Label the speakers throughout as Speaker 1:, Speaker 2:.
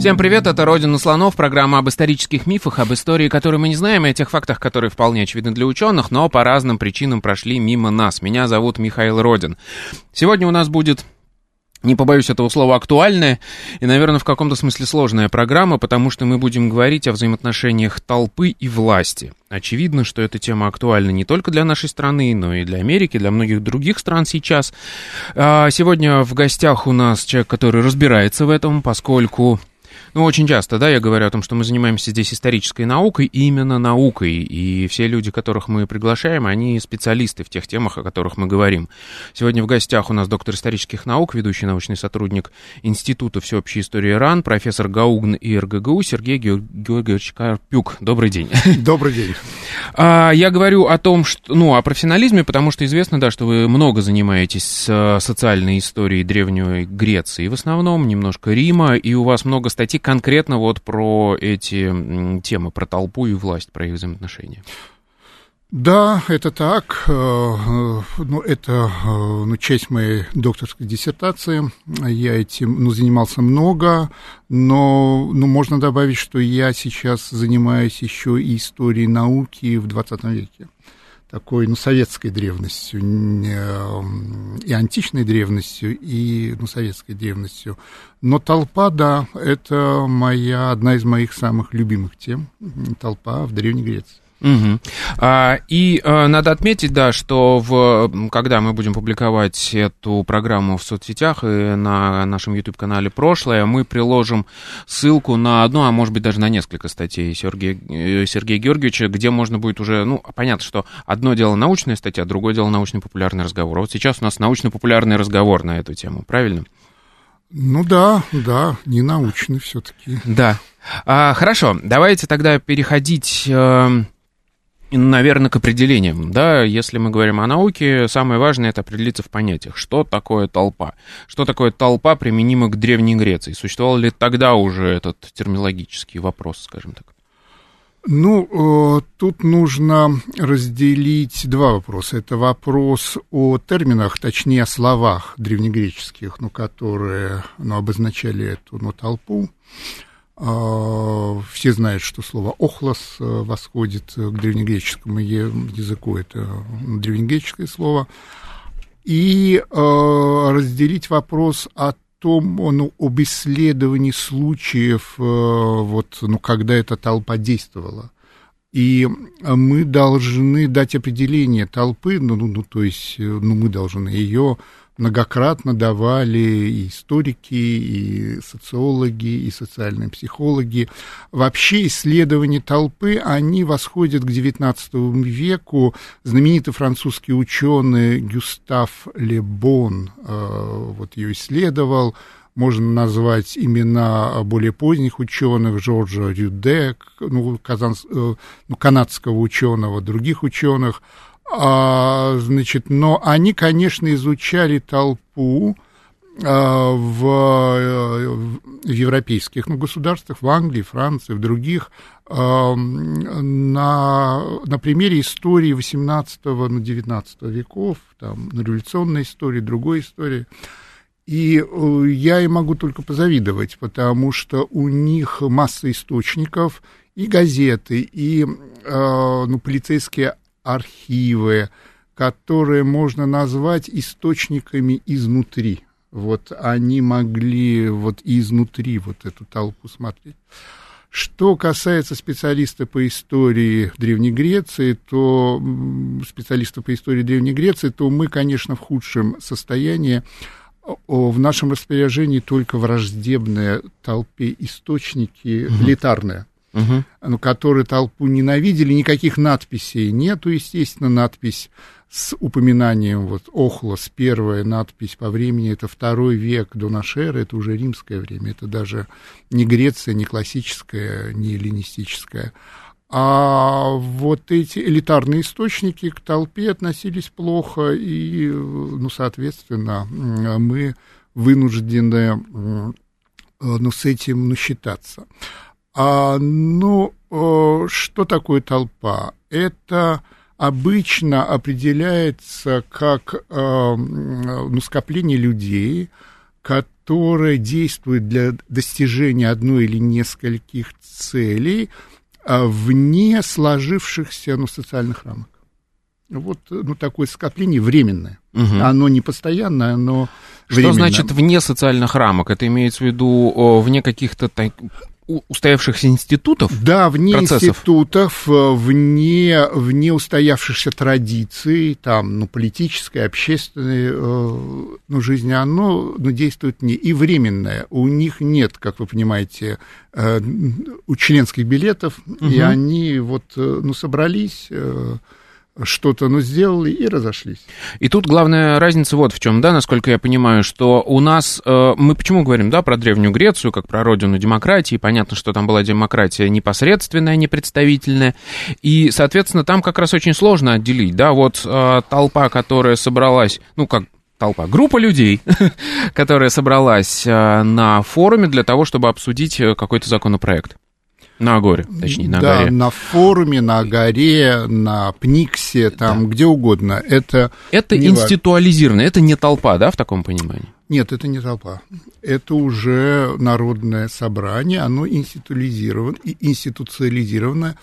Speaker 1: Всем привет, это «Родина слонов», программа об исторических мифах, об истории, которую мы не знаем, и о тех фактах, которые вполне очевидны для ученых, но по разным причинам прошли мимо нас. Меня зовут Михаил Родин. Сегодня у нас будет не побоюсь этого слова, актуальная и, наверное, в каком-то смысле сложная программа, потому что мы будем говорить о взаимоотношениях толпы и власти. Очевидно, что эта тема актуальна не только для нашей страны, но и для Америки, для многих других стран сейчас. А, сегодня в гостях у нас человек, который разбирается в этом, поскольку ну, очень часто, да, я говорю о том, что мы занимаемся здесь исторической наукой, именно наукой, и все люди, которых мы приглашаем, они специалисты в тех темах, о которых мы говорим. Сегодня в гостях у нас доктор исторических наук, ведущий научный сотрудник Института всеобщей истории РАН, профессор ГАУГН и РГГУ Сергей Георгиевич Карпюк. Добрый день.
Speaker 2: Добрый день.
Speaker 1: А, я говорю о том, что, ну, о профессионализме, потому что известно, да, что вы много занимаетесь э, социальной историей Древней Греции, в основном немножко Рима, и у вас много статей конкретно вот про эти темы, про толпу и власть, про их взаимоотношения.
Speaker 2: Да, это так. Э, э, ну, это э, ну, часть моей докторской диссертации. Я этим ну, занимался много, но ну, можно добавить, что я сейчас занимаюсь еще и историей науки в 20 веке такой, ну, советской древностью, и античной древностью, и, ну, советской древностью. Но толпа, да, это моя, одна из моих самых любимых тем, толпа в Древней Греции.
Speaker 1: Угу. А, и а, надо отметить, да, что в, когда мы будем публиковать эту программу в соцсетях и на нашем YouTube-канале «Прошлое», мы приложим ссылку на одну, а может быть даже на несколько статей Сергея, э, Сергея Георгиевича, где можно будет уже, ну, понятно, что одно дело научная статья, другое дело научно-популярный разговор. Вот сейчас у нас научно-популярный разговор на эту тему, правильно?
Speaker 2: Ну да, да, не научный все-таки.
Speaker 1: Да. А, хорошо, давайте тогда переходить... Э, наверное, к определениям. Да, если мы говорим о науке, самое важное это определиться в понятиях. Что такое толпа? Что такое толпа применимо к Древней Греции? Существовал ли тогда уже этот терминологический вопрос, скажем так?
Speaker 2: Ну, э, тут нужно разделить два вопроса. Это вопрос о терминах, точнее о словах древнегреческих, ну, которые ну, обозначали эту ну, толпу. А, все знают, что слово «охлос» э, восходит к древнегреческому языку, это древнегреческое слово, и э, разделить вопрос о том, ну, об исследовании случаев, э, вот, ну, когда эта толпа действовала. И мы должны дать определение толпы, ну, ну, ну то есть, ну, мы должны ее многократно давали и историки, и социологи, и социальные психологи. Вообще исследования толпы, они восходят к XIX веку. Знаменитый французский ученый Гюстав Лебон э, вот ее исследовал. Можно назвать имена более поздних ученых, Жоржа Рюде, ну, казанс, э, ну, канадского ученого, других ученых – а, значит, но они, конечно, изучали толпу а, в, э, в европейских ну, государствах, в Англии, Франции, в других, а, на, на примере истории 18-19 ну, веков, там, на революционной истории, другой истории. И э, я им могу только позавидовать, потому что у них масса источников, и газеты, и э, ну, полицейские архивы, которые можно назвать источниками изнутри. Вот они могли вот изнутри вот эту толпу смотреть. Что касается специалиста по истории Древней Греции, то специалиста по истории Древней Греции, то мы, конечно, в худшем состоянии. В нашем распоряжении только враждебные толпе источники, угу. элитарные угу. которые толпу ненавидели, никаких надписей нету, естественно, надпись с упоминанием вот Охлос, первая надпись по времени, это второй век до нашей эры, это уже римское время, это даже не Греция, не классическая, не эллинистическая. А вот эти элитарные источники к толпе относились плохо, и, ну, соответственно, мы вынуждены ну, с этим ну, считаться. А, ну, что такое толпа? Это обычно определяется как ну, скопление людей, которое действует для достижения одной или нескольких целей – а, вне сложившихся ну, социальных рамок. Вот ну, такое скопление временное. Угу. Оно не постоянное, но
Speaker 1: Что временное. значит вне социальных рамок? Это имеется в виду вне каких-то устоявшихся институтов?
Speaker 2: Да, вне процессов? институтов, э, вне, вне устоявшихся традиций, там, ну, политической, общественной э, ну, жизни, оно ну, действует не и временное. У них нет, как вы понимаете, э, членских билетов, угу. и они вот, ну, собрались что-то, ну, сделали и разошлись.
Speaker 1: И тут главная разница вот в чем, да, насколько я понимаю, что у нас, э, мы почему говорим, да, про Древнюю Грецию, как про родину демократии, понятно, что там была демократия непосредственная, непредставительная, и, соответственно, там как раз очень сложно отделить, да, вот э, толпа, которая собралась, ну, как толпа, группа людей, которая собралась э, на форуме для того, чтобы обсудить э, какой-то законопроект. На Агоре, точнее, на
Speaker 2: да,
Speaker 1: Агоре.
Speaker 2: на форуме, на Агоре, на Пниксе, там, да. где угодно. Это,
Speaker 1: это институализировано, это не толпа, да, в таком понимании?
Speaker 2: Нет, это не толпа. Это уже народное собрание, оно институализировано, институциализировано.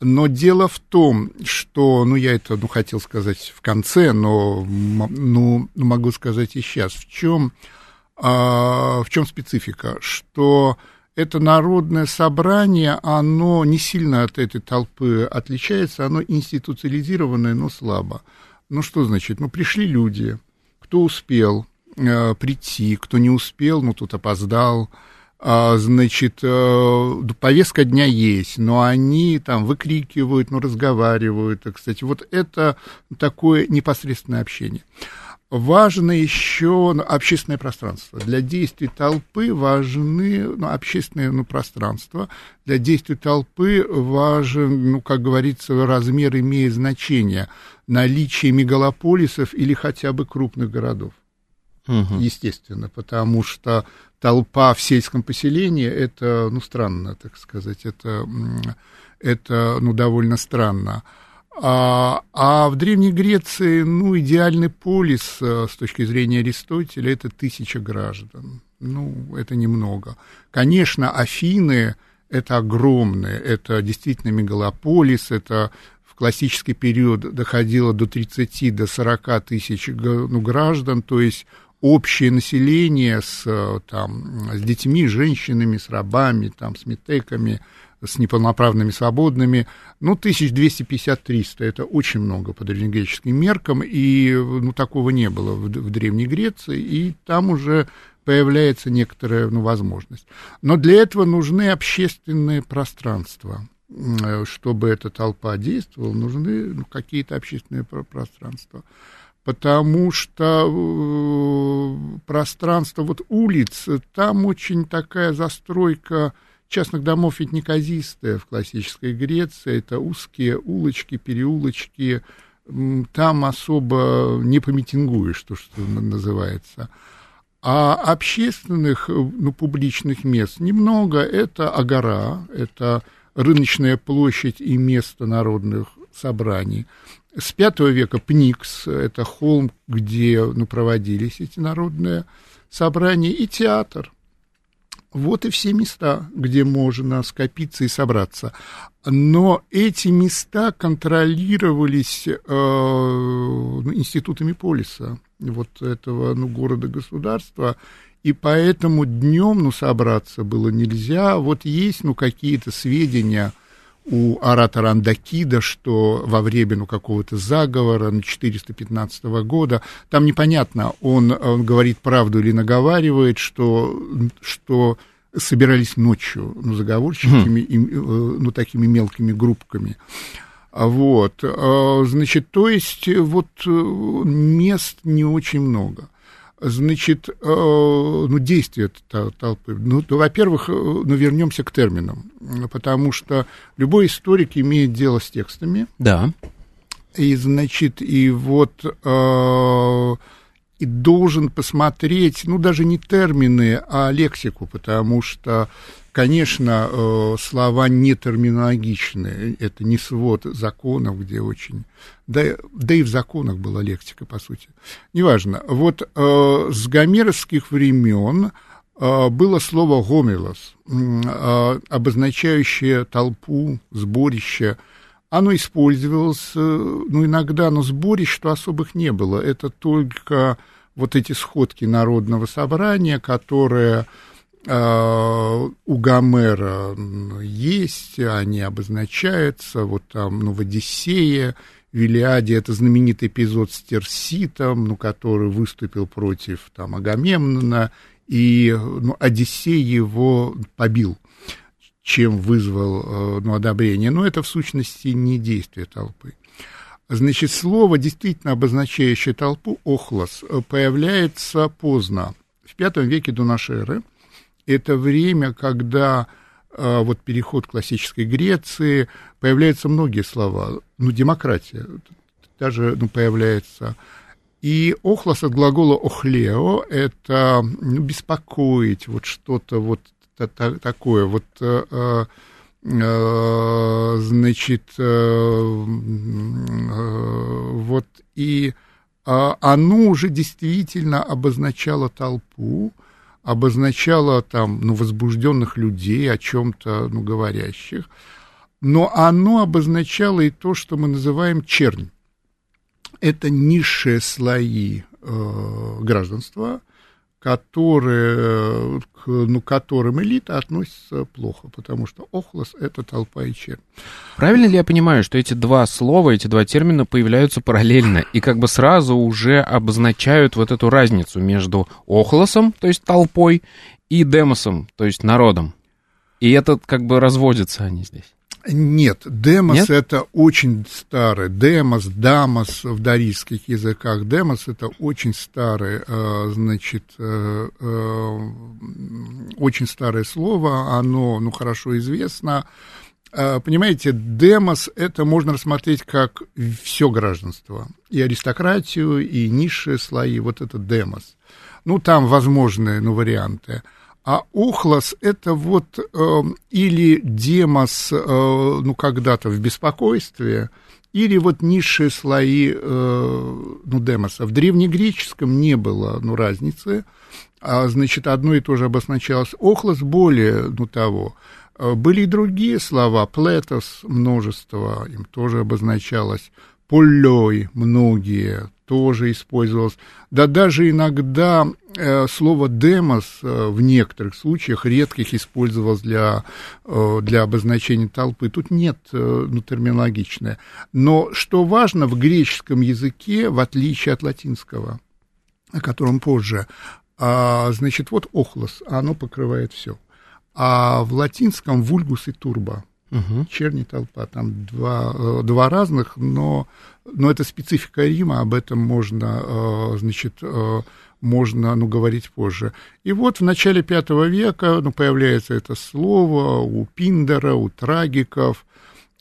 Speaker 2: Но дело в том, что, ну, я это, ну, хотел сказать в конце, но, ну, могу сказать и сейчас. В чем, а, в чем специфика? Что это народное собрание, оно не сильно от этой толпы отличается, оно институциализированное, но слабо. Ну что значит? Ну пришли люди, кто успел э, прийти, кто не успел, ну тут опоздал, а, значит, э, повестка дня есть, но они там выкрикивают, ну, разговаривают, кстати, вот это такое непосредственное общение. Важно еще ну, общественное пространство. Для действий толпы важны ну, общественные ну, пространства. Для действий толпы важен, ну, как говорится, размер имеет значение. Наличие мегалополисов или хотя бы крупных городов. Угу. Естественно, потому что толпа в сельском поселении это, ну, странно, так сказать, это, это ну, довольно странно. А, а в Древней Греции, ну, идеальный полис э, с точки зрения Аристотеля это тысяча граждан. Ну, это немного. Конечно, Афины это огромные, это действительно мегалополис, это в классический период доходило до 30, до 40 тысяч ну, граждан, то есть общее население с, э, там, с детьми, женщинами, с рабами, там, с метеками – с неполноправными свободными, ну, 1250-300, это очень много по древнегреческим меркам, и, ну, такого не было в, в Древней Греции, и там уже появляется некоторая, ну, возможность. Но для этого нужны общественные пространства, чтобы эта толпа действовала, нужны ну, какие-то общественные пространства. Потому что э, пространство вот улиц, там очень такая застройка частных домов ведь неказистая в классической Греции, это узкие улочки, переулочки, там особо не помитингуешь, то, что называется. А общественных, ну, публичных мест немного. Это Агора, это рыночная площадь и место народных собраний. С V века Пникс, это холм, где ну, проводились эти народные собрания, и театр. Вот и все места, где можно скопиться и собраться. Но эти места контролировались э, институтами полиса, вот этого ну, города-государства, и поэтому днем ну, собраться было нельзя. Вот есть ну, какие-то сведения у оратора Андакида, что во время ну, какого-то заговора 415 года, там непонятно, он, он говорит правду или наговаривает, что, что собирались ночью, ну, заговорщиками, mm. и, э, ну, такими мелкими группками. Вот, а, значит, то есть вот мест не очень много. Значит, ну, действие толпы. Ну, то, во-первых, ну, вернемся к терминам, потому что любой историк имеет дело с текстами.
Speaker 1: Да.
Speaker 2: И, значит, и вот и должен посмотреть, ну, даже не термины, а лексику, потому что, конечно, э, слова не терминологичные, это не свод законов, где очень... Да, да и в законах была лексика, по сути. Неважно. Вот э, с гомеровских времен э, было слово «гомелос», обозначающее толпу, сборище, оно использовалось, ну, иногда, но сборищ, что особых не было. Это только вот эти сходки народного собрания, которые у Гомера есть, они обозначаются, вот там, ну, в Одиссее, в Илиаде, это знаменитый эпизод с Терситом, ну, который выступил против, там, Агамемнона, и, ну, Одиссей его побил чем вызвал э, ну, одобрение. Но это в сущности не действие толпы. Значит, слово, действительно обозначающее толпу, охлос, появляется поздно, в V веке до нашей эры. Это время, когда э, вот переход к классической Греции, появляются многие слова, ну, демократия даже ну, появляется. И охлос от глагола охлео – это ну, беспокоить, вот что-то вот такое, вот, э, э, э, значит, вот и а, оно уже действительно обозначало толпу, обозначало там, ну, возбужденных людей, о чем-то, ну, говорящих, но оно обозначало и то, что мы называем чернь. Это низшие слои э, гражданства – которые, к ну, которым элита относится плохо, потому что охлос – это толпа и чернь.
Speaker 1: Правильно ли я понимаю, что эти два слова, эти два термина появляются параллельно и как бы сразу уже обозначают вот эту разницу между охлосом, то есть толпой, и демосом, то есть народом? И это как бы разводятся они здесь.
Speaker 2: Нет, демос Нет? это очень старый. Демос, дамос в дарийских языках. Демос это очень старый, э, значит, э, э, очень старое слово. Оно, ну, хорошо известно. Понимаете, демос это можно рассмотреть как все гражданство. И аристократию, и низшие слои. Вот это демос. Ну, там возможные ну, варианты. А Охлос – это вот э, или демос, э, ну, когда-то в беспокойстве, или вот низшие слои, э, ну, демоса. В древнегреческом не было, ну, разницы, а, значит, одно и то же обозначалось. Охлос более, ну, того. Э, были и другие слова, плетос, множество, им тоже обозначалось, полей, многие, тоже использовалось. Да даже иногда э, слово «демос» э, в некоторых случаях редких использовалось для, э, для обозначения толпы. Тут нет э, ну, терминологичное. Но что важно, в греческом языке, в отличие от латинского, о котором позже, а, значит, вот «охлос», оно покрывает все. А в латинском «вульгус» и «турбо» Угу. Черни толпа, там два, э, два разных, но, но это специфика Рима, об этом можно, э, значит, э, можно, ну, говорить позже. И вот в начале V века, ну, появляется это слово у Пиндера, у трагиков,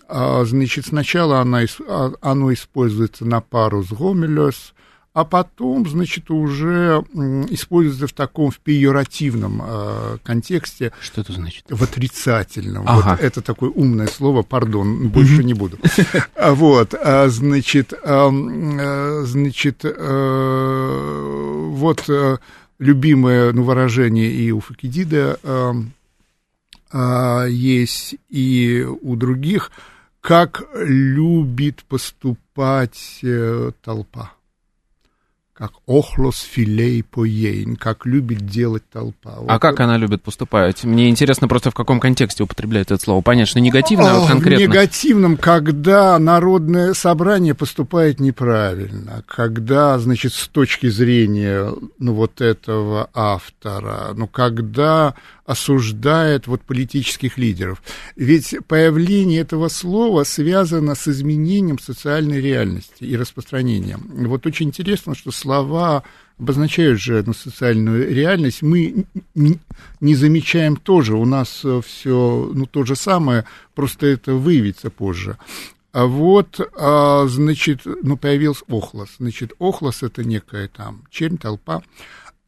Speaker 2: а, значит, сначала оно, а, оно используется на пару с гомелес, а потом, значит, уже используется в таком в пеоративном э, контексте.
Speaker 1: Что это значит?
Speaker 2: В отрицательном. Ага. Вот это такое умное слово, пардон, больше mm-hmm. не буду. А вот, а, значит, а, значит, вот любимое ну, выражение и у Факидида есть, и у других, как любит поступать э, толпа как охлос филей поейн, как любит делать толпа.
Speaker 1: Вот. А как она любит поступать? Мне интересно просто в каком контексте употребляют это слово. Понятно, что негативно, а вот конкретно.
Speaker 2: В негативном, когда народное собрание поступает неправильно, когда, значит, с точки зрения ну, вот этого автора, ну, когда осуждает вот политических лидеров. Ведь появление этого слова связано с изменением социальной реальности и распространением. Вот очень интересно, что слова обозначают же ну, социальную реальность, мы не замечаем тоже. У нас все ну, то же самое, просто это выявится позже. А вот, а, значит, ну, появился Охлос. Значит, Охлос – это некая там чернь, толпа.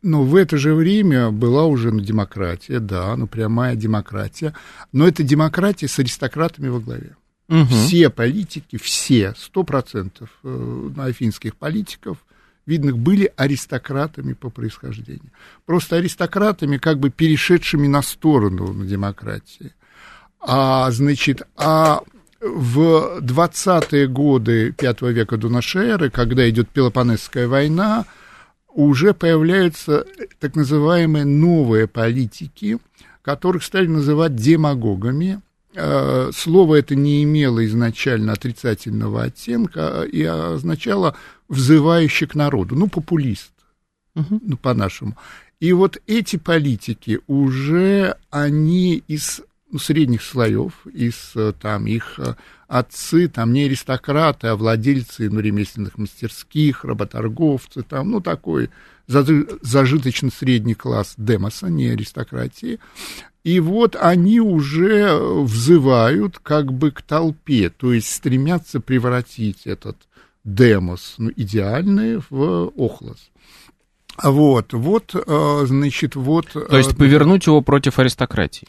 Speaker 2: Но в это же время была уже ну, демократия, да, ну, прямая демократия. Но это демократия с аристократами во главе. Угу. Все политики, все, сто процентов э, афинских политиков, видных, были аристократами по происхождению. Просто аристократами, как бы перешедшими на сторону на демократии. А, значит, а в 20-е годы V века до нашей эры, когда идет Пелопонесская война, уже появляются так называемые новые политики, которых стали называть демагогами. Э, слово это не имело изначально отрицательного оттенка и означало взывающий к народу, ну, популист, угу. ну, по-нашему. И вот эти политики уже, они из ну, средних слоев, из э, там их э, отцы, там не аристократы, а владельцы ну, ремесленных мастерских, работорговцы, там, ну, такой зажиточно средний класс демоса, не аристократии. И вот они уже взывают как бы к толпе, то есть стремятся превратить этот демос, ну, идеальный, в охлос. Вот, вот, э, значит, вот...
Speaker 1: То есть повернуть его против аристократии.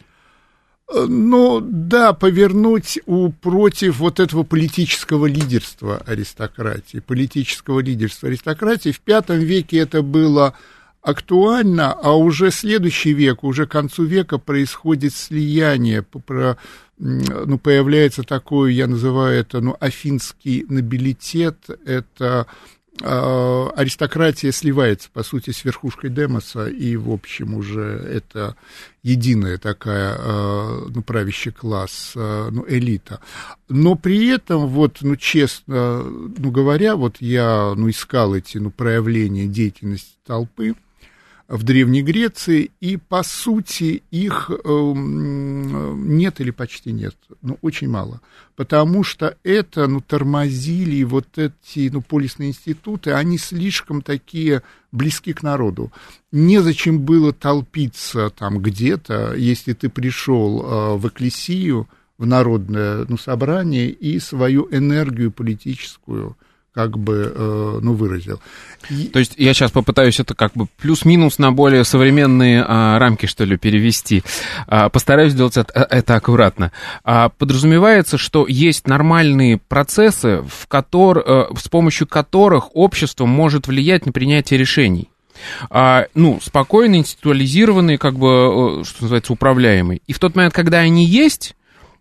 Speaker 2: Ну, да, повернуть у, против вот этого политического лидерства аристократии, политического лидерства аристократии. В V веке это было актуально, а уже следующий век, уже к концу века происходит слияние, ну, появляется такое, я называю это, ну, афинский нобилитет, это аристократия сливается, по сути, с верхушкой Демоса, и, в общем, уже это единая такая, а, ну, правящий класс, а, ну, элита. Но при этом, вот, ну, честно, ну, говоря, вот я, ну, искал эти, ну, проявления деятельности толпы, в Древней Греции, и, по сути, их э, нет или почти нет, ну, очень мало, потому что это, ну, тормозили вот эти, ну, полисные институты, они слишком такие близки к народу. Незачем было толпиться там где-то, если ты пришел э, в Экклесию, в народное ну, собрание и свою энергию политическую как бы, э, ну, выразил.
Speaker 1: И... То есть я сейчас попытаюсь это как бы плюс-минус на более современные а, рамки, что ли, перевести. А, постараюсь сделать это, это аккуратно. А, подразумевается, что есть нормальные процессы, в котор, а, с помощью которых общество может влиять на принятие решений. А, ну, спокойно, институализированные, как бы, что называется, управляемые. И в тот момент, когда они есть,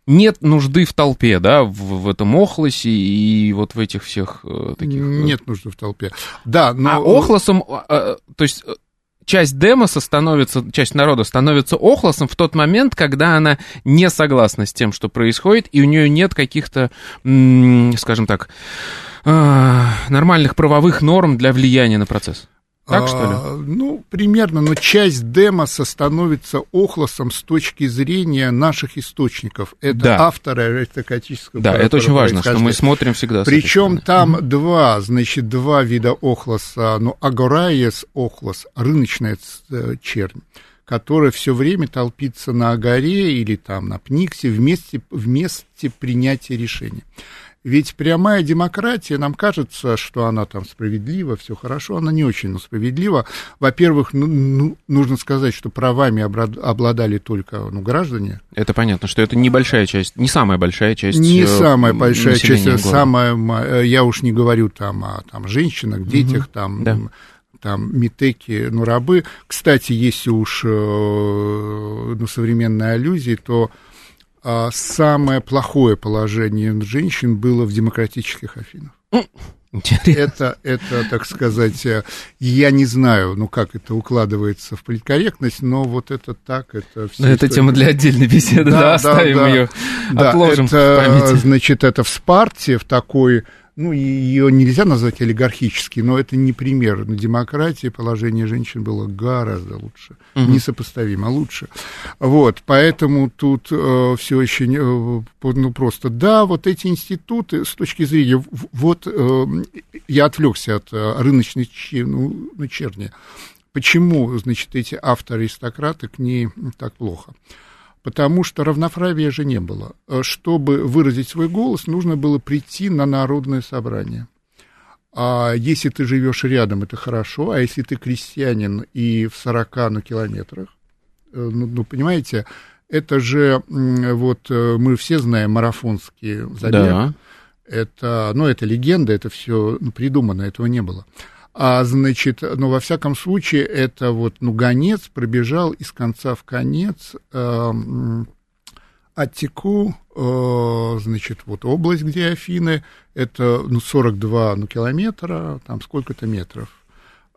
Speaker 1: нет нужды в толпе, да, в, в этом охлосе и вот в этих всех э, таких... Э,
Speaker 2: нет нужды в толпе, да, но...
Speaker 1: А охлосом, э, то есть э, часть демоса становится, часть народа становится охлосом в тот момент, когда она не согласна с тем, что происходит, и у нее нет каких-то, скажем так, э, нормальных правовых норм для влияния на процесс. Так, что ли? А,
Speaker 2: ну, примерно, но часть демоса становится охлосом с точки зрения наших источников. Это да. авторы аристократического
Speaker 1: Да, это очень важно, что мы смотрим всегда.
Speaker 2: Причем там mm-hmm. два, значит, два вида охлоса. Ну, агораес охлос, рыночная э, чернь которая все время толпится на Агаре или там на Пниксе вместе, вместе принятия решения. Ведь прямая демократия, нам кажется, что она там справедлива, все хорошо, она не очень справедлива. Во-первых, ну, ну, нужно сказать, что правами обладали только ну, граждане.
Speaker 1: Это понятно, что это небольшая часть, не самая большая часть.
Speaker 2: Не э, самая большая часть, города. самая, э, я уж не говорю там о там, женщинах, детях, угу, там, да там метеки, ну, рабы. Кстати, если уж э, ну, современные аллюзии, то а самое плохое положение женщин было в демократических Афинах. Это, это, так сказать, э, я не знаю, ну, как это укладывается в политкорректность, но вот это так, это
Speaker 1: все. Это тема для отдельной беседы, да, да оставим да, ее,
Speaker 2: да, отложим это, в памяти. Значит, это в Спарте, в такой ну, ее нельзя назвать олигархической, но это не пример. На демократии положение женщин было гораздо лучше, угу. несопоставимо лучше. Вот, поэтому тут э, все очень, э, ну, просто, да, вот эти институты с точки зрения, вот э, я отвлекся от э, рыночной ну, черни. Почему, значит, эти авторы-аристократы к ней так плохо? Потому что равноправия же не было. Э, чтобы выразить свой голос, нужно было прийти на народное собрание. А если ты живешь рядом, это хорошо, а если ты крестьянин и в 40 на километрах, э, ну, ну понимаете, это же, вот э, мы все знаем марафонский забег. Да. Это, ну, это легенда, это все ну, придумано, этого не было. А, значит, ну, во всяком случае, это вот, ну, гонец пробежал из конца в конец э, Аттику, э, значит, вот область, где Афины, это, ну, 42, ну, километра, там сколько-то метров.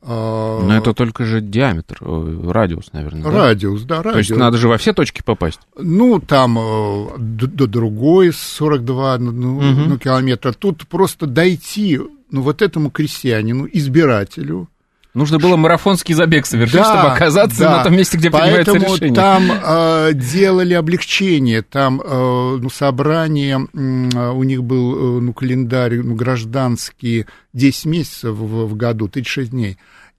Speaker 1: А, Но это только же диаметр, э, радиус, наверное.
Speaker 2: Радиус, да, да радиус.
Speaker 1: То есть надо же во все точки попасть?
Speaker 2: Ну, там э, до, другой 42 ну, угу. километра. Тут просто дойти ну, вот этому крестьянину, избирателю,
Speaker 1: Нужно было марафонский забег совершить, да, чтобы оказаться да. на том месте, где
Speaker 2: Поэтому
Speaker 1: принимается решение.
Speaker 2: там э, делали облегчение, там э, ну, собрание, э, у них был э, ну, календарь ну, гражданский 10 месяцев в, в году, 36 дней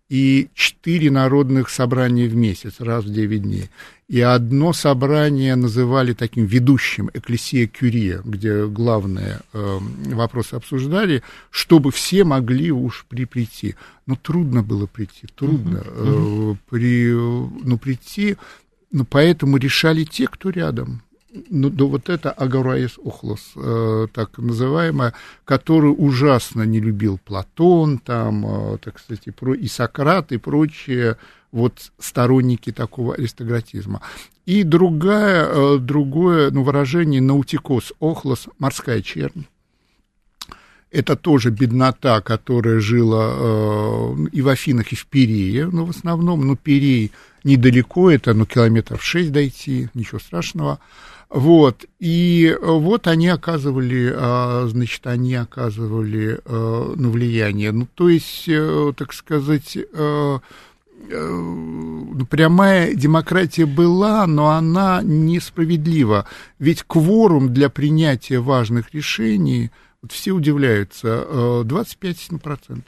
Speaker 2: и четыре народных собрания в месяц, раз в девять дней. И одно собрание называли таким ведущим, Экклесия Кюрия, где главные э, вопросы обсуждали, чтобы все могли уж при прийти. Но трудно было прийти, трудно э, при, ну, прийти, но поэтому решали те, кто рядом ну, да вот это Агараис Охлос, э, так называемая, который ужасно не любил Платон, там, э, так сказать, и, про, и Сократ, и прочие вот сторонники такого аристократизма. И другая, э, другое ну, выражение наутикос Охлос, морская чернь. Это тоже беднота, которая жила э, и в Афинах, и в Перее, но ну, в основном, ну, Перей недалеко, это, ну, километров шесть дойти, ничего страшного. Вот, и вот они оказывали, а, значит, они оказывали а, на влияние. Ну, то есть, э, так сказать, э, э, ну, прямая демократия была, но она несправедлива. Ведь кворум для принятия важных решений, вот все удивляются, 25%.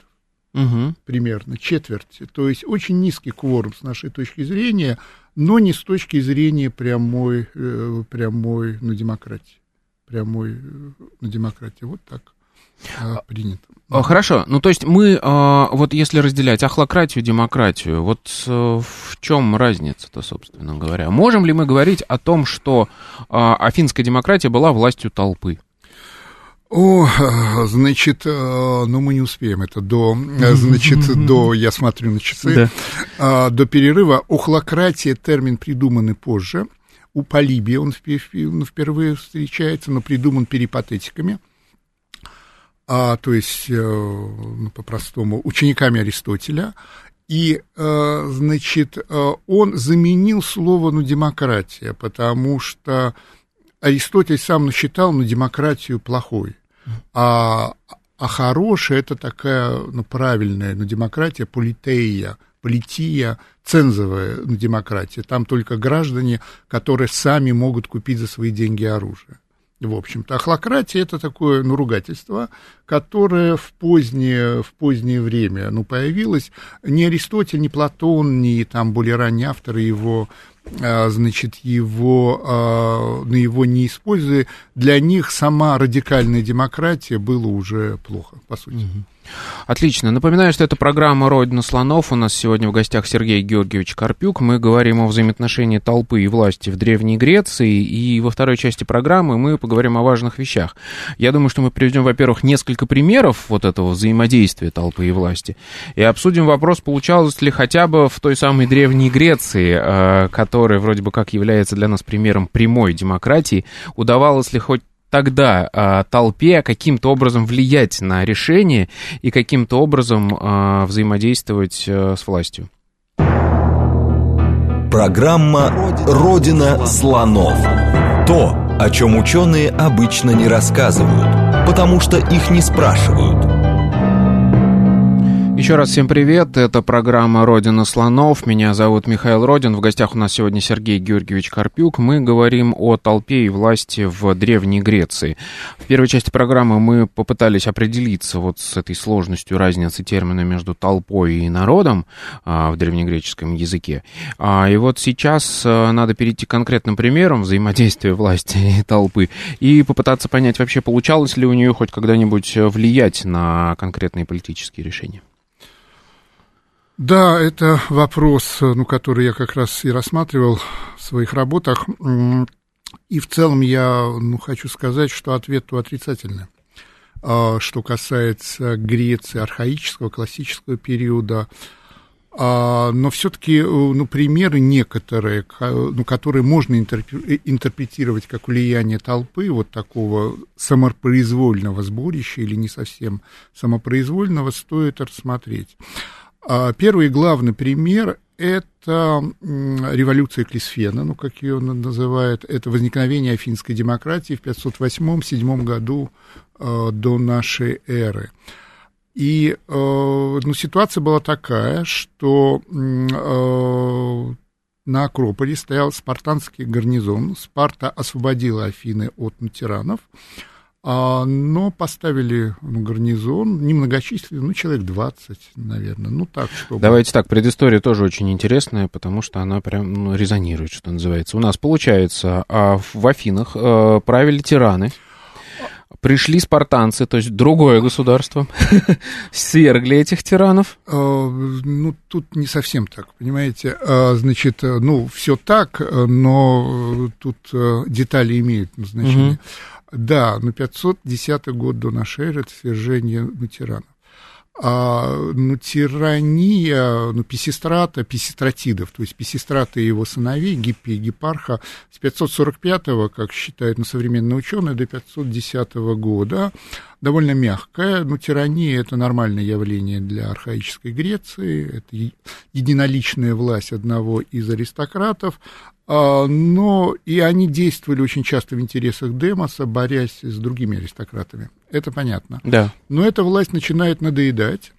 Speaker 2: Угу. Примерно, четверть. То есть очень низкий кворум с нашей точки зрения – но не с точки зрения прямой, э, прямой на демократии. Прямой э, на демократии. Вот так а, принято.
Speaker 1: А, хорошо, ну то есть мы, а, вот если разделять ахлократию и демократию, вот в чем разница-то, собственно говоря? Можем ли мы говорить о том, что афинская демократия была властью толпы?
Speaker 2: О, значит, э, ну мы не успеем это до, э, значит, до, я смотрю на часы, да. А, до перерыва. Охлократия термин придуманный позже. У Полибия он впервые встречается, но придуман перипатетиками. А, то есть, э, ну, по-простому, учениками Аристотеля. И, значит, он заменил слово, ну, демократия, потому что Аристотель сам насчитал, ну, демократию плохой. А, а хорошая это такая, ну, правильная, ну, демократия, политея, полития, цензовая ну, демократия. Там только граждане, которые сами могут купить за свои деньги оружие. В общем-то, ахлократия это такое ну, ругательство, которое в позднее, в позднее время ну, появилось. Ни Аристотель, ни Платон, ни там более ранние авторы его значит, его, а, на его не используя, для них сама радикальная демократия было уже плохо, по сути. Угу.
Speaker 1: Отлично. Напоминаю, что это программа «Родина слонов». У нас сегодня в гостях Сергей Георгиевич Карпюк. Мы говорим о взаимоотношении толпы и власти в Древней Греции. И во второй части программы мы поговорим о важных вещах. Я думаю, что мы приведем, во-первых, несколько примеров вот этого взаимодействия толпы и власти. И обсудим вопрос, получалось ли хотя бы в той самой Древней Греции, э, которая вроде бы как является для нас примером прямой демократии, удавалось ли хоть тогда э, толпе каким-то образом влиять на решение и каким-то образом э, взаимодействовать э, с властью.
Speaker 3: Программа «Родина слонов». То, о чем ученые обычно не рассказывают, потому что их не спрашивают.
Speaker 1: Еще раз всем привет, это программа «Родина слонов», меня зовут Михаил Родин, в гостях у нас сегодня Сергей Георгиевич Карпюк, мы говорим о толпе и власти в Древней Греции. В первой части программы мы попытались определиться вот с этой сложностью разницы термина между толпой и народом а, в древнегреческом языке, а, и вот сейчас а, надо перейти к конкретным примерам взаимодействия власти и толпы и попытаться понять вообще, получалось ли у нее хоть когда-нибудь влиять на конкретные политические решения.
Speaker 2: Да, это вопрос, ну, который я как раз и рассматривал в своих работах. И в целом я ну, хочу сказать, что ответ отрицательный. А, что касается Греции, архаического, классического периода, а, но все-таки ну, примеры некоторые, ну, которые можно интерпретировать как влияние толпы, вот такого самопроизвольного сборища или не совсем самопроизвольного, стоит рассмотреть. А первый главный пример – это революция Клисфена, ну, как ее называют, это возникновение афинской демократии в 508-7 году э, до нашей эры. И э, ну, ситуация была такая, что э, на Акрополе стоял спартанский гарнизон, Спарта освободила Афины от тиранов, но поставили гарнизон немногочисленный, ну, человек 20, наверное, ну, так, чтобы...
Speaker 1: Давайте так, предыстория тоже очень интересная, потому что она прям ну, резонирует, что называется. У нас, получается, а, в Афинах а, правили тираны, пришли спартанцы, то есть другое государство, свергли этих тиранов?
Speaker 2: Ну, тут не совсем так, понимаете. Значит, ну, все так, но тут детали имеют значение. Да, на 510 год до нашей эры это свержение тиранов. А, ну, тирания, ну, Писистрата, Писистратидов, то есть Писистрата и его сыновей, Гиппи и Гипарха, с 545-го, как считают ну, современные ученые, до 510 года, довольно мягкая, но тирания – это нормальное явление для архаической Греции, это единоличная власть одного из аристократов, но и они действовали очень часто в интересах Демоса, борясь с другими аристократами. Это понятно.
Speaker 1: Да.
Speaker 2: Но эта власть начинает надоедать,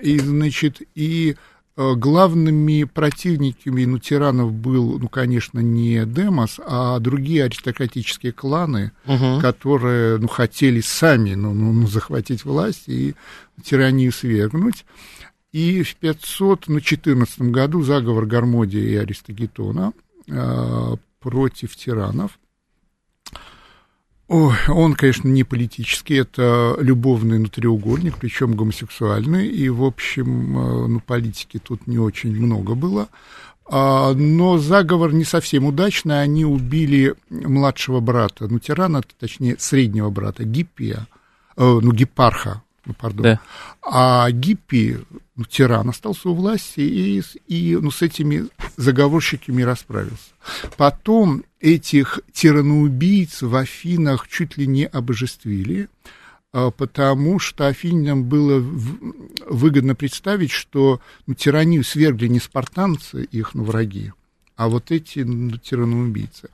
Speaker 2: и, значит, и а, главными противниками ну, тиранов был, ну, конечно, не Демос, а другие аристократические кланы, угу. которые, ну, хотели сами, ну, ну, ну, захватить власть и тиранию свергнуть. И в 514 году заговор Гармодия и Аристогетона Э, против тиранов. Ой, он, конечно, не политический, это любовный ну, треугольник, причем гомосексуальный, и, в общем, э, ну, политики тут не очень много было. А, но заговор не совсем удачный, они убили младшего брата, ну, тирана, точнее, среднего брата, Гиппия, э, ну, Гипарха, ну, пардон. Да. А Гиппи, ну, тиран, остался у власти и, и ну, с этими заговорщиками расправился. Потом этих тираноубийц в Афинах чуть ли не обожествили, а, потому что афиням было выгодно представить, что ну, тиранию свергли не спартанцы, их ну, враги, а вот эти ну, тираноубийцы.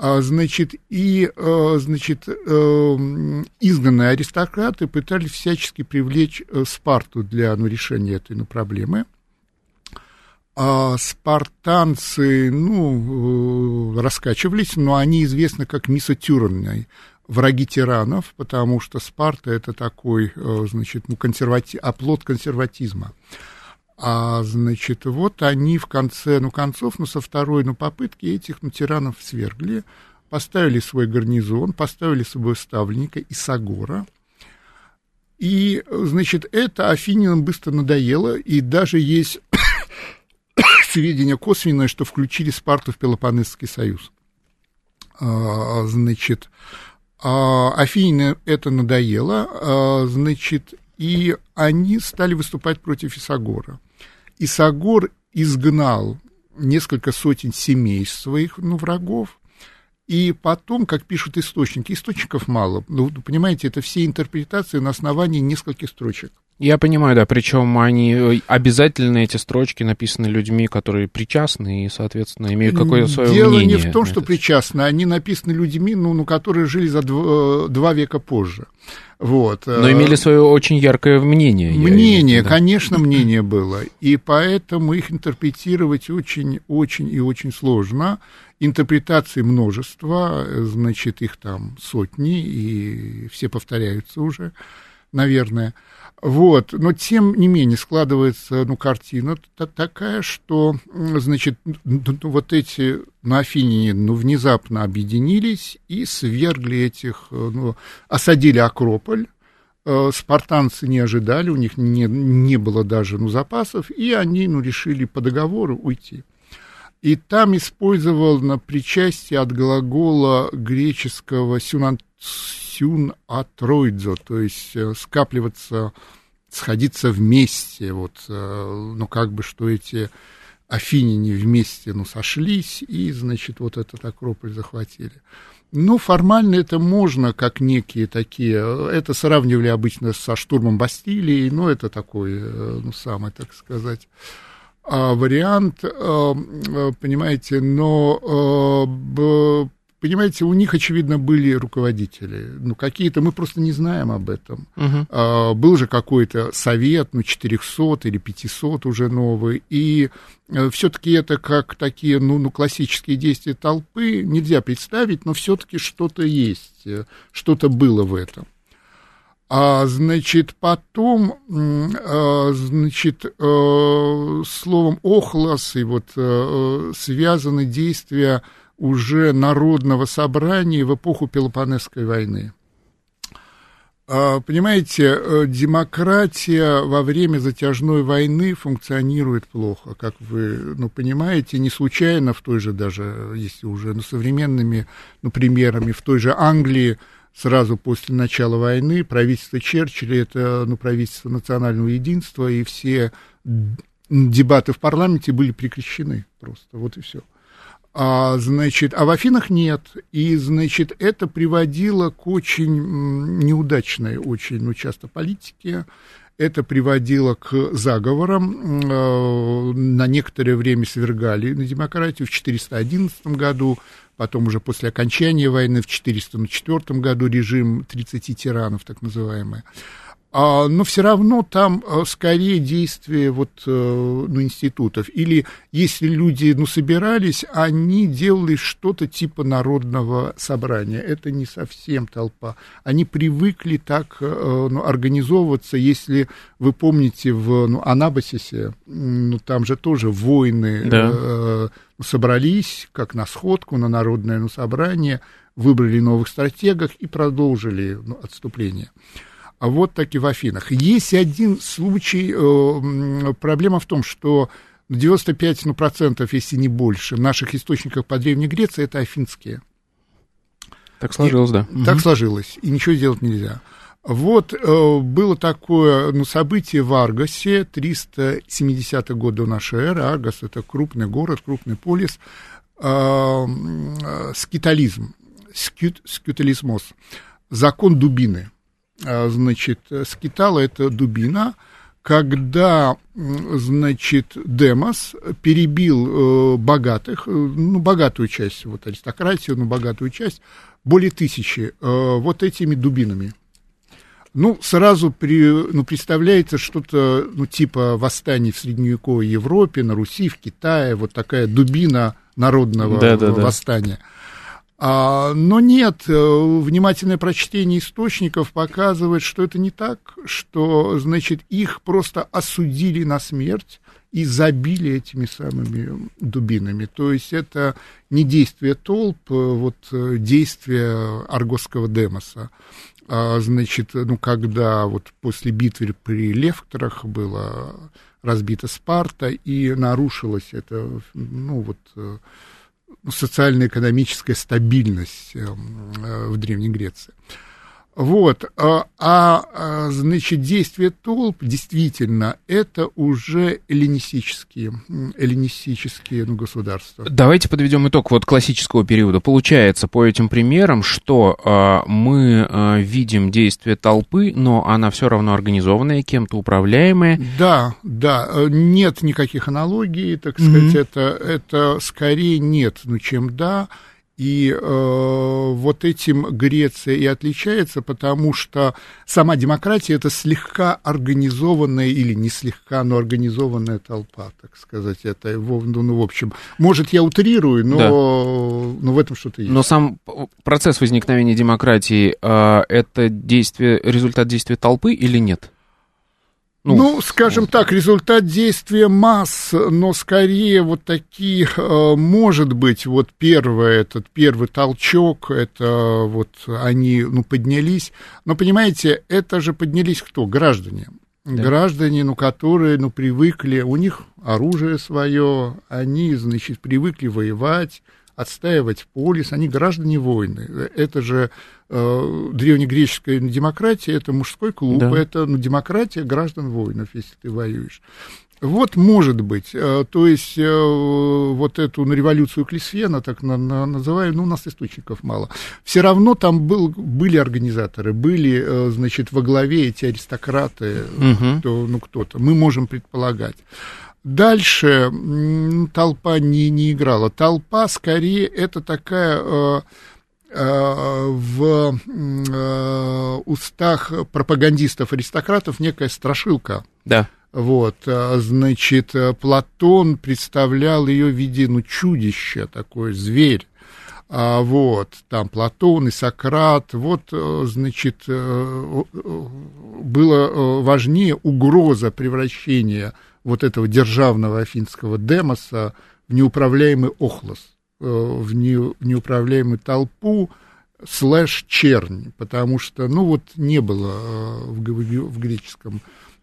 Speaker 2: Значит, и, а, значит, эм, изгнанные аристократы пытались всячески привлечь э, Спарту для ну, решения этой ну, проблемы. А спартанцы, ну, э, раскачивались, но они известны как мисотюрные враги тиранов, потому что Спарта это такой, э, значит, ну, консервати... оплот консерватизма. А, значит, вот они в конце, ну, концов, ну, со второй, ну, попытки этих, ну, тиранов свергли, поставили свой гарнизон, поставили своего ставленника Исагора, и, значит, это афининам быстро надоело, и даже есть сведения косвенные, что включили Спарту в Пелопонесский союз. А, значит, а, Афине это надоело, а, значит, и они стали выступать против Исагора. Исагор изгнал несколько сотен семей своих ну, врагов, и потом, как пишут источники, источников мало. Ну, понимаете, это все интерпретации на основании нескольких строчек.
Speaker 1: Я понимаю, да, причем они э, обязательно эти строчки написаны людьми, которые причастны и, соответственно, имеют какое-то свое
Speaker 2: Дело
Speaker 1: мнение.
Speaker 2: Дело не в том, что причастны, они написаны людьми, ну, ну, которые жили за два, э, два века позже. Вот.
Speaker 1: Но имели свое очень яркое мнение.
Speaker 2: Мнение, да. конечно, мнение было. И поэтому их интерпретировать очень-очень и очень сложно. Интерпретаций множество, значит, их там сотни, и все повторяются уже, наверное. Вот, но тем не менее складывается, ну, картина такая, что, значит, вот эти на Афине, ну, внезапно объединились и свергли этих, ну, осадили Акрополь, э, спартанцы не ожидали, у них не, не было даже, ну, запасов, и они, ну, решили по договору уйти. И там использовано причастие от глагола греческого сюнан, сюн атроидзо, то есть э, скапливаться, сходиться вместе, вот, э, ну, как бы, что эти афиняне вместе, ну, сошлись и, значит, вот этот Акрополь захватили. Ну, формально это можно, как некие такие, это сравнивали обычно со штурмом Бастилии, но это такой, э, ну, самый, так сказать, а, вариант, понимаете, но, понимаете, у них, очевидно, были руководители. Ну, какие-то, мы просто не знаем об этом. Uh-huh. Был же какой-то совет, ну, 400 или 500 уже новый, и э, все-таки это как такие, ну, ну, классические действия толпы нельзя представить, но все-таки что-то есть, э, что-то было в этом. А, значит, потом, а, значит, а, словом «охлос» и вот а, связаны действия уже народного собрания в эпоху Пелопонесской войны. Понимаете, демократия во время затяжной войны функционирует плохо, как вы ну, понимаете, не случайно в той же даже, если уже ну, современными ну, примерами, в той же Англии сразу после начала войны правительство Черчилля, это ну, правительство национального единства, и все дебаты в парламенте были прекращены просто, вот и все. А, значит, а в Афинах нет. И, значит, это приводило к очень неудачной, очень, ну, часто политике. Это приводило к заговорам. Э, на некоторое время свергали на демократию в 411 году потом уже после окончания войны в 404 году режим 30 тиранов, так называемый. А, но все равно там а, скорее действие вот, э, ну, институтов. Или если люди ну, собирались, они делали что-то типа народного собрания. Это не совсем толпа. Они привыкли так э, ну, организовываться. Если вы помните в ну, Анабасисе, ну, там же тоже воины да. э, собрались как на сходку, на народное ну, собрание, выбрали новых стратегов и продолжили ну, отступление. А вот так и в Афинах. Есть один случай, э, проблема в том, что 95 ну, процентов, если не больше, наших источников по Древней Греции это афинские.
Speaker 1: Так сложилось,
Speaker 2: и,
Speaker 1: да.
Speaker 2: Так угу. сложилось, и ничего сделать нельзя. Вот э, было такое ну, событие в Аргосе, 370 год до нашей эры. Аргос – это крупный город, крупный полис. Э, э, скитализм, скют, скютализмос, закон дубины. А, значит, скитала это дубина, когда, значит, Демос перебил э, богатых, э, ну, богатую часть, вот аристократию, ну, богатую часть, более тысячи, э, вот этими дубинами. Ну, сразу при, ну, представляется что-то, ну, типа восстание в средневековой Европе, на Руси, в Китае, вот такая дубина народного да, да, восстания. Да. А, но нет, э, внимательное прочтение источников показывает, что это не так, что, значит, их просто осудили на смерть и забили этими самыми дубинами. То есть это не действие толп, э, вот э, действие аргосского демоса. А, значит, ну, когда вот после битвы при Левкторах была разбита Спарта и нарушилось это, ну, вот социально-экономическая стабильность эм, э, в Древней Греции. Вот, а, а, значит, действие толп действительно это уже эллинистические, эллинистические ну, государства.
Speaker 1: Давайте подведем итог вот классического периода. Получается по этим примерам, что а, мы а, видим действие толпы, но она все равно организованная, кем-то управляемая.
Speaker 2: Да, да, нет никаких аналогий, так сказать, mm-hmm. это, это скорее нет, ну чем да. И э, вот этим Греция и отличается, потому что сама демократия это слегка организованная или не слегка, но организованная толпа, так сказать. Это, ну, ну в общем, может, я утрирую, но, да. но в этом что-то есть.
Speaker 1: Но сам процесс возникновения демократии э, это действие, результат действия толпы или нет?
Speaker 2: Ну, ну, скажем так, результат действия масс, но скорее вот такие, э, может быть, вот первый этот первый толчок, это вот они, ну, поднялись, но понимаете, это же поднялись кто? Граждане. Да. Граждане, ну, которые, ну, привыкли, у них оружие свое, они, значит, привыкли воевать, отстаивать полис, они граждане войны. Это же э, древнегреческая демократия, это мужской клуб, да. это ну, демократия граждан воинов, если ты воюешь. Вот, может быть, э, то есть э, вот эту ну, революцию Клисфена, так на, на, называю, ну, у нас источников мало. Все равно там был, были организаторы, были, э, значит, во главе эти аристократы, угу. кто, ну, кто-то, мы можем предполагать. Дальше толпа не, не играла. Толпа, скорее, это такая э, э, в э, устах пропагандистов-аристократов некая страшилка.
Speaker 1: Да.
Speaker 2: Вот, э, значит, Платон представлял ее в виде, ну, чудища, такой зверь. А, вот, там Платон и Сократ, вот, э, значит, э, было важнее угроза превращения вот этого державного афинского демоса в неуправляемый охлос, э, в, не, в неуправляемую толпу, слэш чернь, потому что, ну вот, не было э, в, в греческом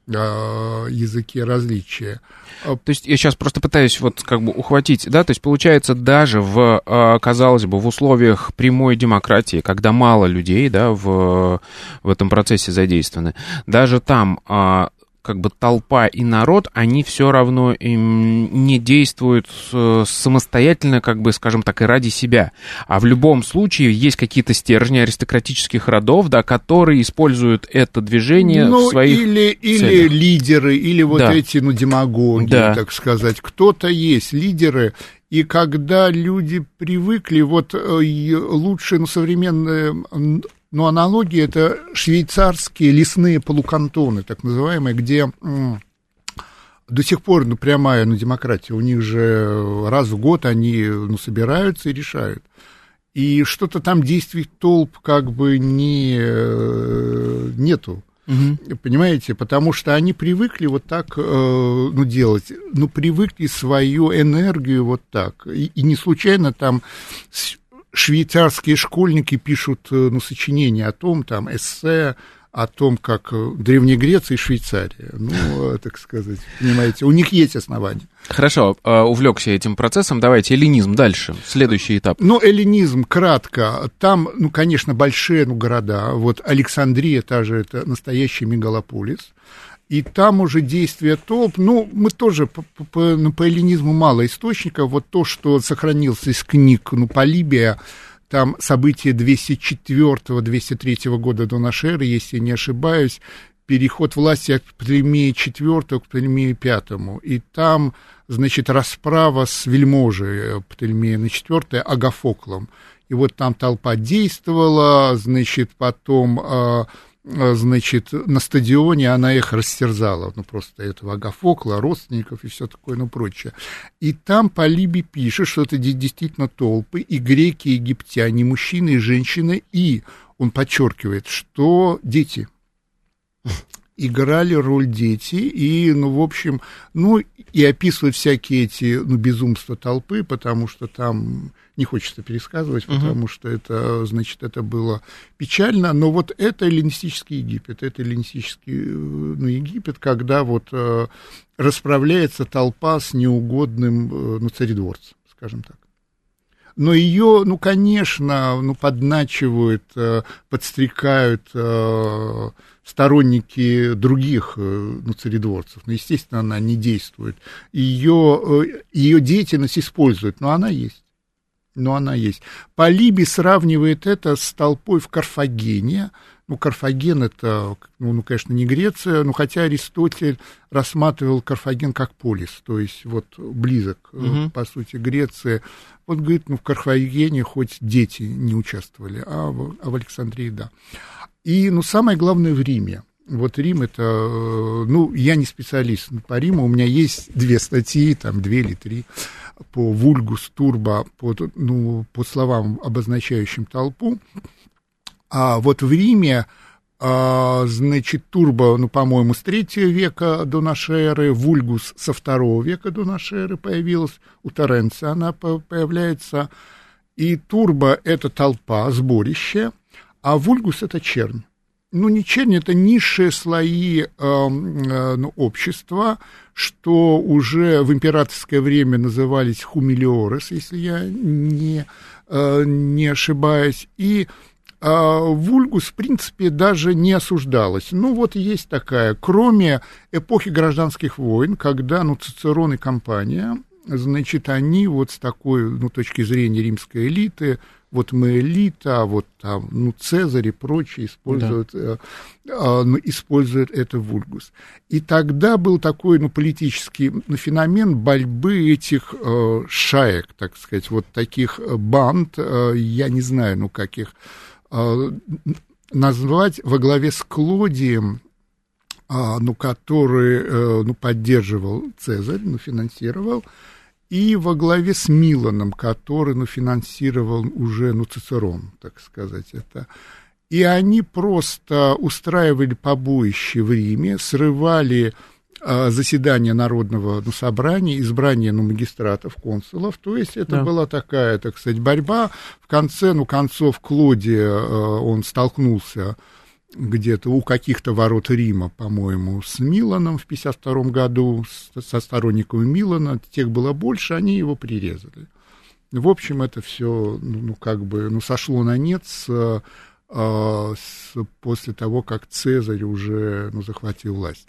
Speaker 2: э, языке различия.
Speaker 1: А то есть я сейчас просто пытаюсь вот как бы ухватить, да, то есть получается даже в, казалось бы, в условиях прямой демократии, когда мало людей, да, в, в этом процессе задействованы, даже там а, как бы толпа и народ, они все равно не действуют самостоятельно, как бы, скажем так, и ради себя. А в любом случае есть какие-то стержни аристократических родов, да, которые используют это движение ну, в своих
Speaker 2: или,
Speaker 1: целях.
Speaker 2: или лидеры, или вот да. эти, ну, демагоги, да. так сказать. Кто-то есть лидеры, и когда люди привыкли, вот э, лучше ну, современные но аналогия это швейцарские лесные полукантоны, так называемые, где до сих пор ну, прямая ну, демократия. У них же раз в год они ну, собираются и решают. И что-то там действий толп как бы не, нету. Угу. Понимаете, потому что они привыкли вот так э, ну, делать, ну, привыкли свою энергию вот так. И, и не случайно там швейцарские школьники пишут э, ну, сочинения о том, там, эссе о том, как э, Древняя Греция и Швейцария. Ну, э, так сказать, понимаете, у них есть основания.
Speaker 1: Хорошо, увлекся этим процессом. Давайте эллинизм дальше, следующий этап.
Speaker 2: Ну, эллинизм, кратко. Там, ну, конечно, большие ну, города. Вот Александрия, та же, это настоящий мегалополис и там уже действие толп, ну, мы тоже по, по, ну, по эллинизму мало источников, вот то, что сохранилось из книг, ну, Полибия, там события 204-203 года до нашей эры, если не ошибаюсь, переход власти от Птолемея IV к Птолемею V, и там, значит, расправа с вельможей Птолемея на IV Агафоклом, и вот там толпа действовала, значит, потом а, значит, на стадионе она их растерзала, ну, просто этого Агафокла, родственников и все такое, ну, прочее. И там Полиби пишет, что это действительно толпы, и греки, и египтяне, мужчины и женщины, и он подчеркивает, что дети играли роль дети, и, ну, в общем, ну, и описывают всякие эти, ну, безумства толпы, потому что там не хочется пересказывать, потому uh-huh. что это, значит, это было печально, но вот это эллинистический Египет, это эллинистический ну, Египет, когда вот э, расправляется толпа с неугодным э, ну, царедворцем, скажем так но ее, ну, конечно, ну, подначивают, э, подстрекают э, сторонники других э, ну, царедворцев. Ну, естественно, она не действует. Ее, ее деятельность используют, но она есть. Но она есть. Полиби сравнивает это с толпой в Карфагене. Ну, Карфаген это, ну, ну, конечно, не Греция, но хотя Аристотель рассматривал Карфаген как полис, то есть вот близок, угу. по сути, Греции. Вот, говорит, ну, в Карфагене хоть дети не участвовали, а в, а в Александрии, да. И, ну, самое главное, в Риме. Вот Рим это, э, ну, я не специалист по Риму, у меня есть две статьи, там, две или три по вульгус, турбо, по, ну, по словам, обозначающим толпу. А вот в Риме, а, значит, турбо, ну, по-моему, с третьего века до нашей эры, вульгус со второго века до нашей эры появилась, у Торренца она появляется, и турбо — это толпа, сборище, а вульгус — это чернь ну, не чернь, это низшие слои э, э, ну, общества, что уже в императорское время назывались хумилиорес, если я не, э, не ошибаюсь, и э, вульгус, в принципе, даже не осуждалась. Ну, вот есть такая, кроме эпохи гражданских войн, когда, ну, Цицерон и компания, значит, они вот с такой, ну, точки зрения римской элиты, вот мы элита, а вот там, ну, Цезарь и прочие используют, да. э, э, ну, используют это вульгус. И тогда был такой, ну, политический ну, феномен борьбы этих э, шаек, так сказать, вот таких э, банд, э, я не знаю, ну, как их э, назвать, во главе с Клодием, э, ну, который, э, ну, поддерживал Цезарь, ну, финансировал, и во главе с Миланом, который ну, финансировал уже ну, Цицерон, так сказать, это. И они просто устраивали побоище в Риме, срывали э, заседание Народного ну, собрания, избрание ну, магистратов, консулов. То есть это да. была такая, так сказать, борьба. В конце, ну, концов, Клодия, э, он столкнулся где-то у каких-то ворот Рима, по-моему, с Миланом в 52 году, со сторонниками Милана, тех было больше, они его прирезали. В общем, это все, ну, ну, как бы, ну, сошло на нет с, а, с, после того, как Цезарь уже ну, захватил власть.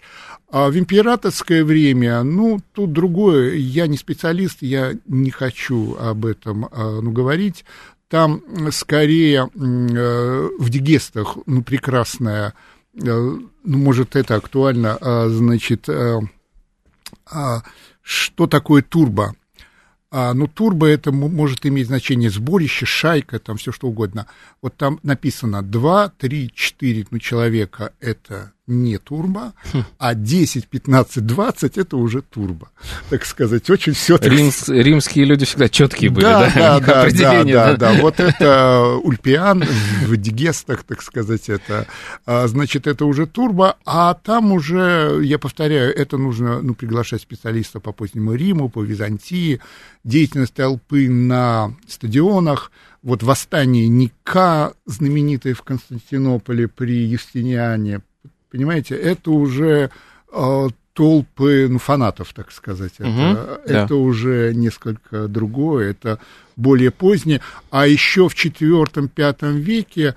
Speaker 2: А в императорское время, ну, тут другое, я не специалист, я не хочу об этом а, ну, говорить, там скорее э, в дигестах, ну, прекрасная, э, ну, может, это актуально, а, значит, э, а, что такое турбо? А, ну, турбо это может иметь значение сборище, шайка, там все что угодно. Вот там написано 2, 3, 4 ну, человека это не турбо, хм. а 10, 15, 20 это уже турбо, так сказать. Очень все так...
Speaker 1: Римс, римские люди всегда четкие были,
Speaker 2: да? Да, да, да, да, да, Вот это Ульпиан в Дигестах, так сказать, это, а, значит, это уже турбо, а там уже, я повторяю, это нужно ну, приглашать специалиста по позднему Риму, по Византии, деятельность толпы на стадионах, вот восстание Ника, знаменитое в Константинополе при Юстиниане, Понимаете, это уже э, толпы ну, фанатов, так сказать. Это, угу, это да. уже несколько другое, это более позднее. А еще в IV-V веке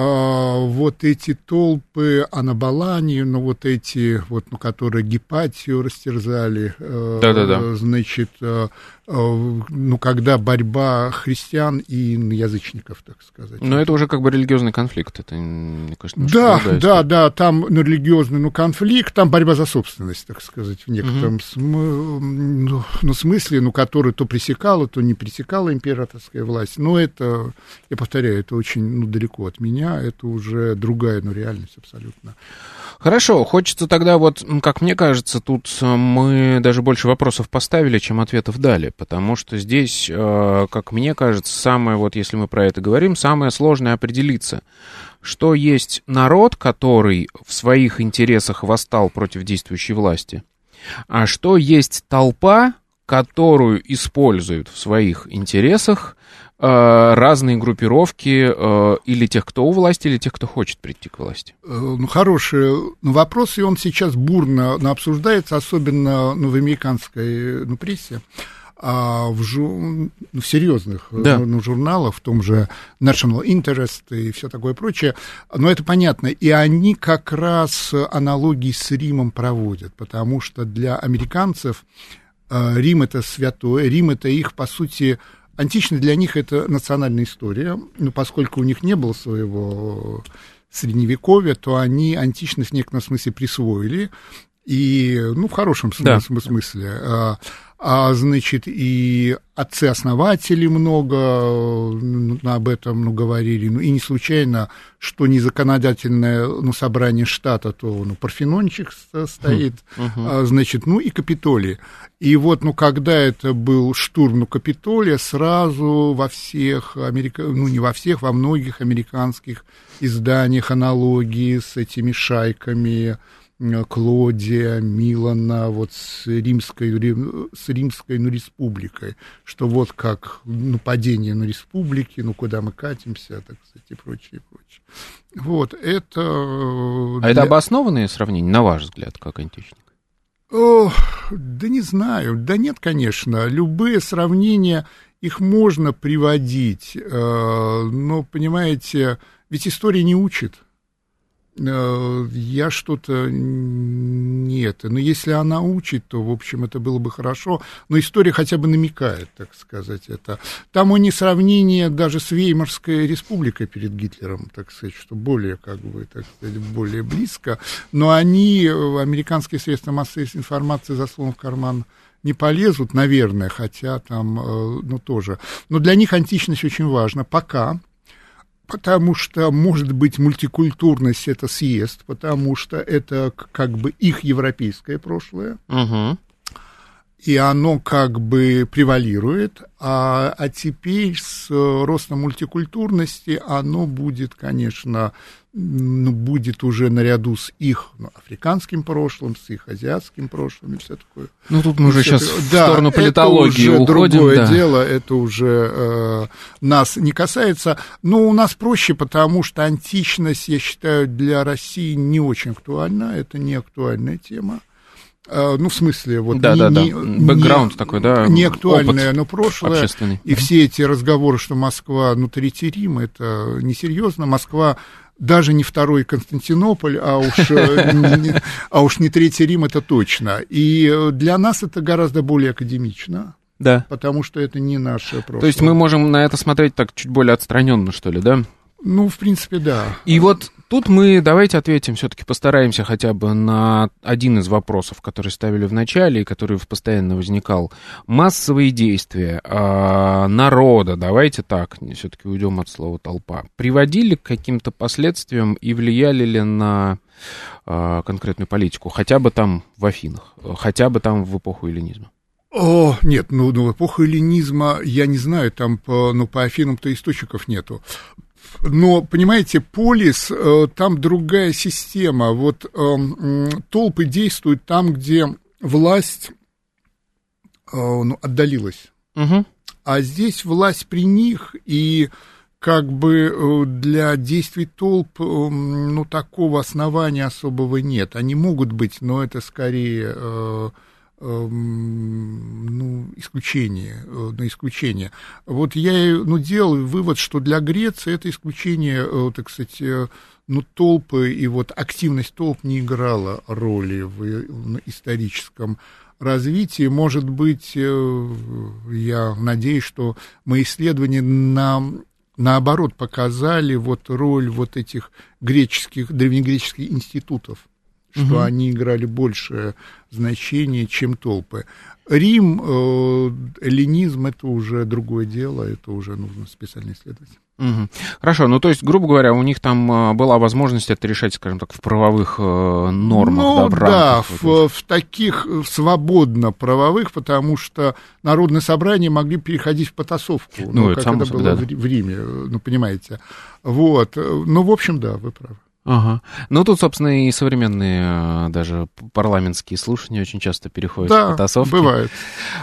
Speaker 2: а, вот эти толпы Анабаланию, ну, вот эти, вот, ну, которые Гепатию растерзали, э, Да-да-да. значит, э, э, ну, когда борьба христиан и язычников, так сказать.
Speaker 1: Но это уже как бы религиозный конфликт, это, мне
Speaker 2: кажется, Да, да, да, там ну, религиозный, ну, конфликт, там борьба за собственность, так сказать, в некотором угу. см... ну, ну, смысле, ну, который то пресекала, то не пресекала императорская власть, но это, я повторяю, это очень, ну, далеко от меня, меня это уже другая ну, реальность абсолютно.
Speaker 1: Хорошо, хочется тогда вот, как мне кажется, тут э, мы даже больше вопросов поставили, чем ответов дали, потому что здесь, э, как мне кажется, самое вот, если мы про это говорим, самое сложное определиться, что есть народ, который в своих интересах восстал против действующей власти, а что есть толпа, которую используют в своих интересах Э, разные группировки э, или тех, кто у власти, или тех, кто хочет прийти к власти?
Speaker 2: Ну, хороший ну, вопрос, и он сейчас бурно обсуждается, особенно ну, в американской ну, прессе. А в, жу... в серьезных да. ну, журналах, в том же National Interest и все такое прочее, но это понятно. И они как раз аналогии с Римом проводят, потому что для американцев Рим это святое, Рим это их, по сути, античность для них это национальная история, но поскольку у них не было своего средневековья, то они античность в некотором смысле присвоили, и, ну, в хорошем смысле, да. смысле. А, значит, и отцы-основатели много ну, об этом ну, говорили. Ну, и не случайно, что не законодательное ну, собрание штата, то ну, Парфенончик стоит, uh-huh. значит, ну и Капитолий. И вот, ну, когда это был штурм ну, Капитолия, сразу во всех, Америка... ну, не во всех, во многих американских изданиях аналогии с этими шайками, Клодия, Милана, вот с римской, с римской ну, республикой, что вот как нападение на республики, ну куда мы катимся, так сказать, и прочее, и прочее. Вот, это...
Speaker 1: А для... это обоснованные сравнения, на ваш взгляд, как античник?
Speaker 2: О, да не знаю, да нет, конечно, любые сравнения, их можно приводить, э, но, понимаете, ведь история не учит – Э, я что-то нет. Но если она учит, то, в общем, это было бы хорошо. Но история хотя бы намекает, так сказать, это. Там у них сравнение даже с Веймарской республикой перед Гитлером, так сказать, что более, как бы, так сказать, более близко. Но они, э, американские средства массовой информации, за словом в карман не полезут, наверное, хотя там, э, ну, тоже. Но для них античность очень важна. Пока потому что, может быть, мультикультурность это съест, потому что это как бы их европейское прошлое. Угу. И оно как бы превалирует, а, а теперь с ростом мультикультурности оно будет, конечно, ну, будет уже наряду с их ну, африканским прошлым, с их азиатским прошлым и все такое.
Speaker 1: Ну, тут мы уже сейчас да, в сторону политологии это уже уходим.
Speaker 2: другое да. дело, это уже э, нас не касается. Но у нас проще, потому что античность, я считаю, для России не очень актуальна, это не актуальная тема. Э, ну, в смысле, вот
Speaker 1: да,
Speaker 2: не,
Speaker 1: да, да. бэкграунд не, такой, да,
Speaker 2: не актуальное, но прошлое. И все эти разговоры, что Москва, ну, Третий Рим, это несерьезно. Москва даже не второй Константинополь, а уж, э, а уж не Третий Рим, это точно. И для нас это гораздо более академично.
Speaker 1: Да.
Speaker 2: Потому что это не наше прошлое.
Speaker 1: То есть мы можем на это смотреть так чуть более отстраненно, что ли, да?
Speaker 2: Ну, в принципе, да.
Speaker 1: И вот тут мы давайте ответим, все-таки постараемся хотя бы на один из вопросов, который ставили в начале и который постоянно возникал. Массовые действия э, народа, давайте так, все-таки уйдем от слова толпа, приводили к каким-то последствиям и влияли ли на э, конкретную политику, хотя бы там в Афинах, хотя бы там в эпоху эллинизма?
Speaker 2: О, нет, ну, ну, эпоху эллинизма, я не знаю, там по, ну, по Афинам-то источников нету. Но, понимаете, полис, э, там другая система. Вот э, толпы действуют там, где власть э, ну, отдалилась. Угу. А здесь власть при них, и как бы для действий толп, ну, такого основания особого нет. Они могут быть, но это скорее ну, исключение, э, на исключение. Вот я ну, делал вывод, что для Греции это исключение, э, так сказать, э, ну, толпы и вот активность толп не играла роли в историческом развитии. Может быть, я надеюсь, что мои исследования нам наоборот показали вот роль вот этих греческих, древнегреческих институтов что угу. они играли большее значение, чем толпы. Рим, э, эллинизм это уже другое дело, это уже нужно специально исследовать.
Speaker 1: Угу. Хорошо, ну то есть, грубо говоря, у них там э, была возможность это решать, скажем так, в правовых э, нормах,
Speaker 2: ну,
Speaker 1: да, в
Speaker 2: да, в, в таких свободно правовых, потому что народные собрания могли переходить в потасовку, ну, ну как это было да. в, в Риме, ну понимаете. Вот, ну в общем, да, вы правы.
Speaker 1: Ага. Ну, тут, собственно, и современные э, даже парламентские слушания очень часто переходят
Speaker 2: да,
Speaker 1: в потасовки.
Speaker 2: бывает.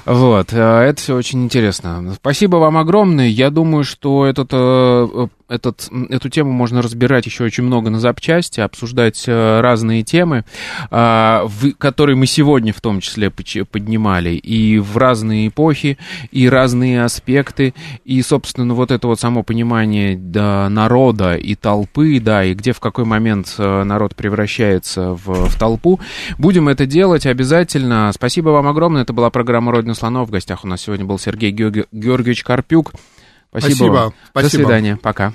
Speaker 1: Вот, э, это все очень интересно. Спасибо вам огромное. Я думаю, что этот э, этот, эту тему можно разбирать еще очень много на запчасти, обсуждать э, разные темы, а, которые мы сегодня в том числе поднимали, и в разные эпохи, и разные аспекты, и, собственно, вот это вот само понимание да, народа и толпы, да, и где в какой момент э, народ превращается в, в толпу. Будем это делать обязательно. Спасибо вам огромное. Это была программа «Родина слонов». В гостях у нас сегодня был Сергей Георгиевич Карпюк. Спасибо. Спасибо. Спасибо. До свидания. Пока.